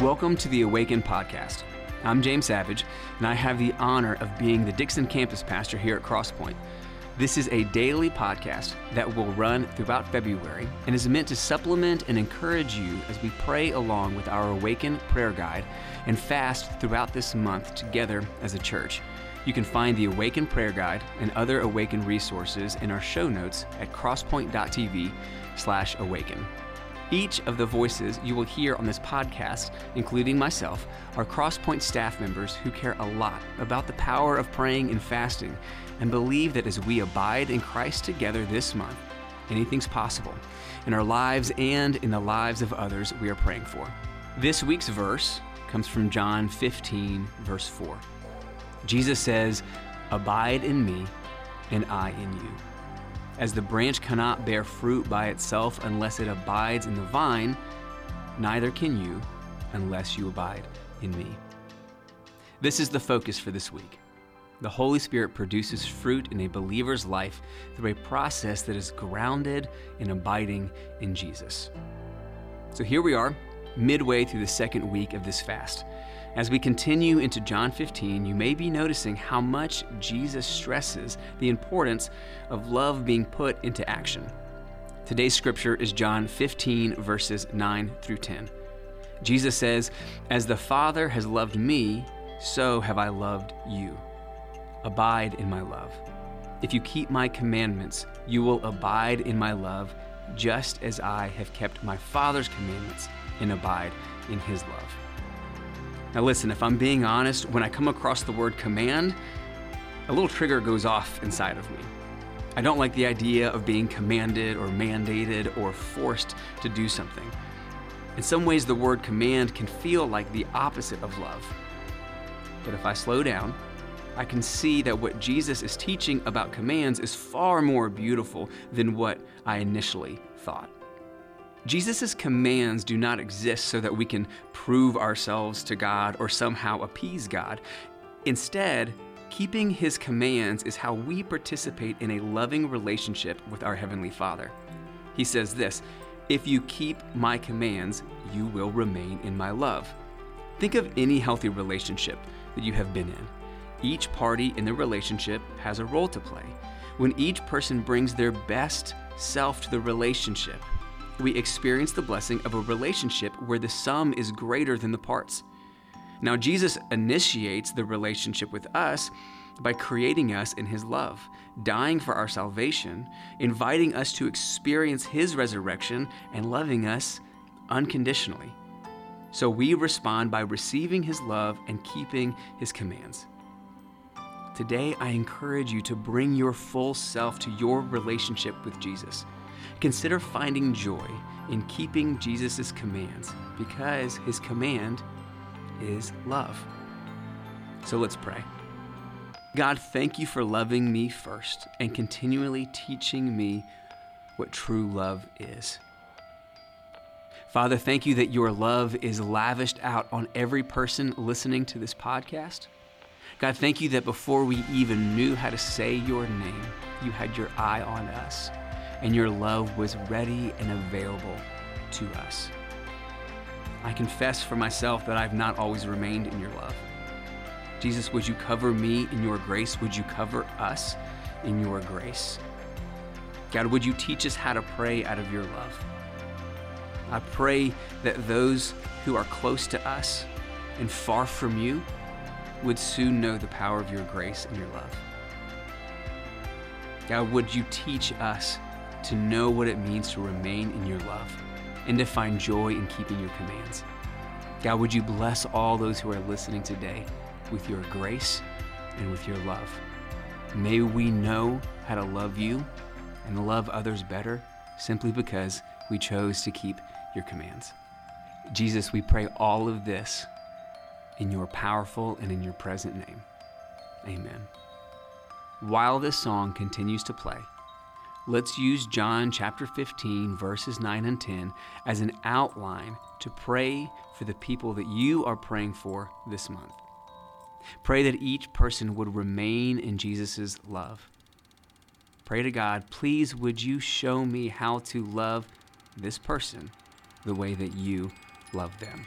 Welcome to the Awaken Podcast. I'm James Savage, and I have the honor of being the Dixon campus pastor here at Crosspoint. This is a daily podcast that will run throughout February and is meant to supplement and encourage you as we pray along with our Awaken prayer guide and fast throughout this month together as a church. You can find the Awaken prayer guide and other Awaken resources in our show notes at crosspoint.tv slash awaken. Each of the voices you will hear on this podcast, including myself, are Crosspoint staff members who care a lot about the power of praying and fasting and believe that as we abide in Christ together this month, anything's possible in our lives and in the lives of others we are praying for. This week's verse comes from John 15, verse 4. Jesus says, Abide in me, and I in you. As the branch cannot bear fruit by itself unless it abides in the vine, neither can you unless you abide in me. This is the focus for this week. The Holy Spirit produces fruit in a believer's life through a process that is grounded in abiding in Jesus. So here we are, midway through the second week of this fast. As we continue into John 15, you may be noticing how much Jesus stresses the importance of love being put into action. Today's scripture is John 15, verses 9 through 10. Jesus says, As the Father has loved me, so have I loved you. Abide in my love. If you keep my commandments, you will abide in my love, just as I have kept my Father's commandments and abide in his love. Now, listen, if I'm being honest, when I come across the word command, a little trigger goes off inside of me. I don't like the idea of being commanded or mandated or forced to do something. In some ways, the word command can feel like the opposite of love. But if I slow down, I can see that what Jesus is teaching about commands is far more beautiful than what I initially thought. Jesus' commands do not exist so that we can prove ourselves to God or somehow appease God. Instead, keeping his commands is how we participate in a loving relationship with our Heavenly Father. He says this If you keep my commands, you will remain in my love. Think of any healthy relationship that you have been in. Each party in the relationship has a role to play. When each person brings their best self to the relationship, we experience the blessing of a relationship where the sum is greater than the parts. Now, Jesus initiates the relationship with us by creating us in His love, dying for our salvation, inviting us to experience His resurrection, and loving us unconditionally. So we respond by receiving His love and keeping His commands. Today, I encourage you to bring your full self to your relationship with Jesus. Consider finding joy in keeping Jesus' commands because his command is love. So let's pray. God, thank you for loving me first and continually teaching me what true love is. Father, thank you that your love is lavished out on every person listening to this podcast. God, thank you that before we even knew how to say your name, you had your eye on us and your love was ready and available to us. I confess for myself that I've not always remained in your love. Jesus, would you cover me in your grace? Would you cover us in your grace? God, would you teach us how to pray out of your love? I pray that those who are close to us and far from you would soon know the power of your grace and your love. God, would you teach us to know what it means to remain in your love and to find joy in keeping your commands. God, would you bless all those who are listening today with your grace and with your love? May we know how to love you and love others better simply because we chose to keep your commands. Jesus, we pray all of this in your powerful and in your present name. Amen. While this song continues to play, let's use John chapter 15, verses 9 and 10 as an outline to pray for the people that you are praying for this month. Pray that each person would remain in Jesus' love. Pray to God, please would you show me how to love this person the way that you love them.